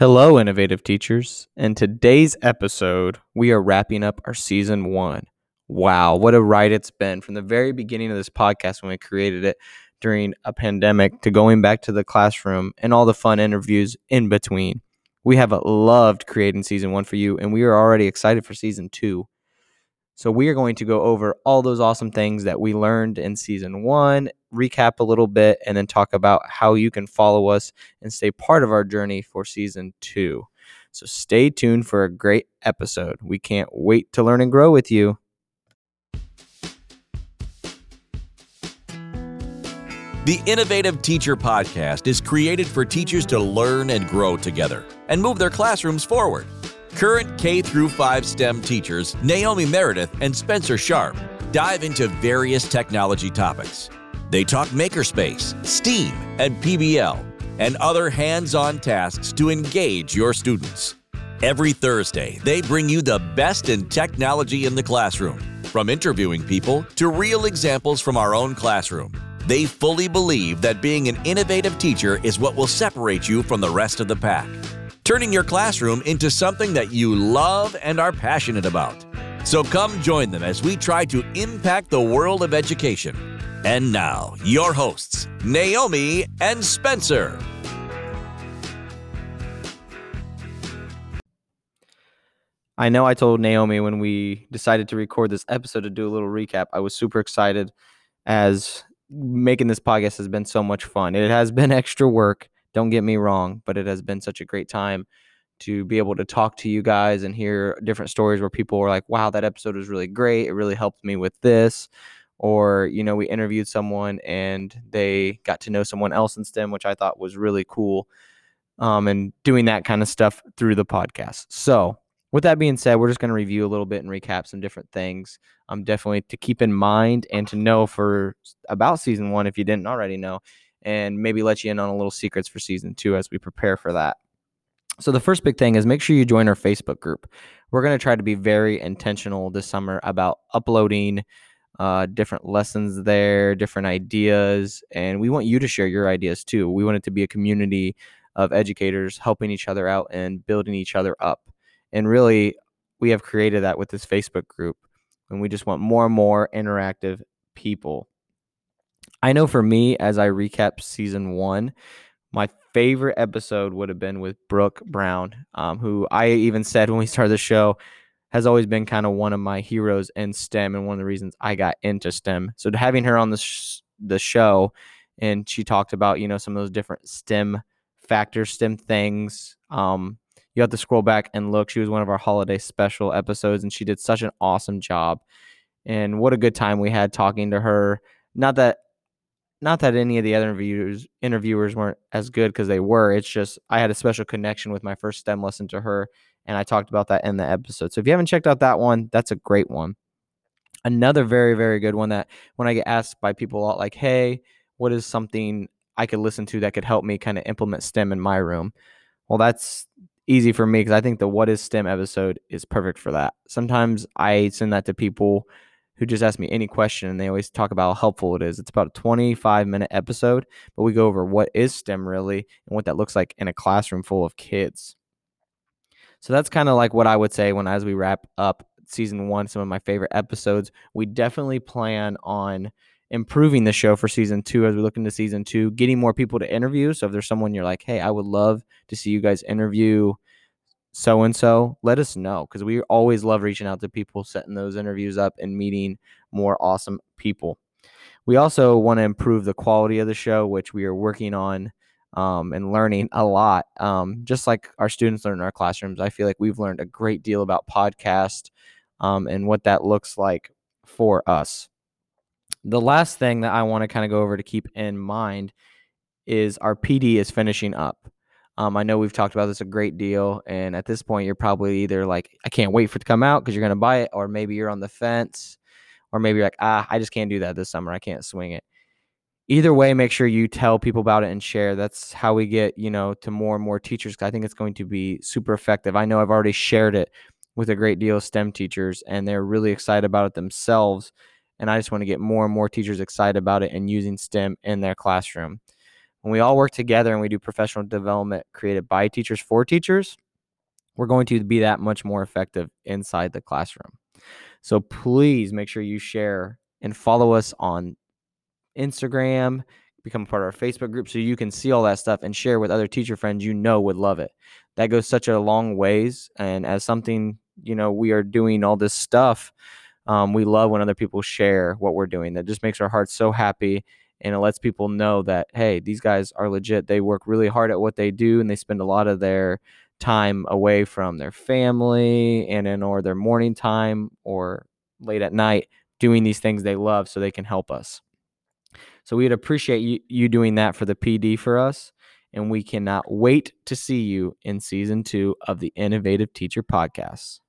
Hello, innovative teachers. In today's episode, we are wrapping up our season one. Wow, what a ride it's been from the very beginning of this podcast when we created it during a pandemic to going back to the classroom and all the fun interviews in between. We have loved creating season one for you, and we are already excited for season two. So, we are going to go over all those awesome things that we learned in season one, recap a little bit, and then talk about how you can follow us and stay part of our journey for season two. So, stay tuned for a great episode. We can't wait to learn and grow with you. The Innovative Teacher Podcast is created for teachers to learn and grow together and move their classrooms forward. Current K through 5 STEM teachers Naomi Meredith and Spencer Sharp dive into various technology topics. They talk makerspace, STEAM, and PBL, and other hands-on tasks to engage your students. Every Thursday, they bring you the best in technology in the classroom, from interviewing people to real examples from our own classroom. They fully believe that being an innovative teacher is what will separate you from the rest of the pack turning your classroom into something that you love and are passionate about. So come join them as we try to impact the world of education. And now, your hosts, Naomi and Spencer. I know I told Naomi when we decided to record this episode to do a little recap. I was super excited as making this podcast has been so much fun. It has been extra work don't get me wrong, but it has been such a great time to be able to talk to you guys and hear different stories where people were like, wow, that episode was really great. It really helped me with this. Or, you know, we interviewed someone and they got to know someone else in STEM, which I thought was really cool. Um, and doing that kind of stuff through the podcast. So, with that being said, we're just going to review a little bit and recap some different things. Um, definitely to keep in mind and to know for about season one, if you didn't already know, and maybe let you in on a little secrets for season two as we prepare for that. So, the first big thing is make sure you join our Facebook group. We're going to try to be very intentional this summer about uploading uh, different lessons there, different ideas, and we want you to share your ideas too. We want it to be a community of educators helping each other out and building each other up. And really, we have created that with this Facebook group, and we just want more and more interactive people. I know for me, as I recap season one, my favorite episode would have been with Brooke Brown, um, who I even said when we started the show has always been kind of one of my heroes in STEM and one of the reasons I got into STEM. So having her on the sh- the show, and she talked about you know some of those different STEM factors, STEM things. Um, you have to scroll back and look. She was one of our holiday special episodes, and she did such an awesome job. And what a good time we had talking to her. Not that not that any of the other interviewers interviewers weren't as good because they were. It's just I had a special connection with my first STEM lesson to her, and I talked about that in the episode. So if you haven't checked out that one, that's a great one. Another very very good one that when I get asked by people a lot, like, "Hey, what is something I could listen to that could help me kind of implement STEM in my room?" Well, that's easy for me because I think the "What is STEM" episode is perfect for that. Sometimes I send that to people who just ask me any question and they always talk about how helpful it is. It's about a 25 minute episode, but we go over what is STEM really and what that looks like in a classroom full of kids. So that's kind of like what I would say when as we wrap up season 1, some of my favorite episodes. We definitely plan on improving the show for season 2 as we look into season 2, getting more people to interview. So if there's someone you're like, "Hey, I would love to see you guys interview so and so, let us know because we always love reaching out to people, setting those interviews up, and meeting more awesome people. We also want to improve the quality of the show, which we are working on um, and learning a lot. Um, just like our students learn in our classrooms, I feel like we've learned a great deal about podcast um, and what that looks like for us. The last thing that I want to kind of go over to keep in mind is our PD is finishing up. Um, I know we've talked about this a great deal, and at this point, you're probably either like, I can't wait for it to come out because you're going to buy it, or maybe you're on the fence, or maybe you're like, ah, I just can't do that this summer. I can't swing it. Either way, make sure you tell people about it and share. That's how we get, you know, to more and more teachers. I think it's going to be super effective. I know I've already shared it with a great deal of STEM teachers, and they're really excited about it themselves. And I just want to get more and more teachers excited about it and using STEM in their classroom. When we all work together and we do professional development created by teachers for teachers, we're going to be that much more effective inside the classroom. So please make sure you share and follow us on Instagram, become part of our Facebook group so you can see all that stuff and share with other teacher friends you know would love it. That goes such a long ways. And as something, you know, we are doing all this stuff, um, we love when other people share what we're doing. That just makes our hearts so happy. And it lets people know that, hey, these guys are legit. They work really hard at what they do and they spend a lot of their time away from their family and in or their morning time or late at night doing these things they love so they can help us. So we'd appreciate you, you doing that for the PD for us. And we cannot wait to see you in season two of the Innovative Teacher Podcast.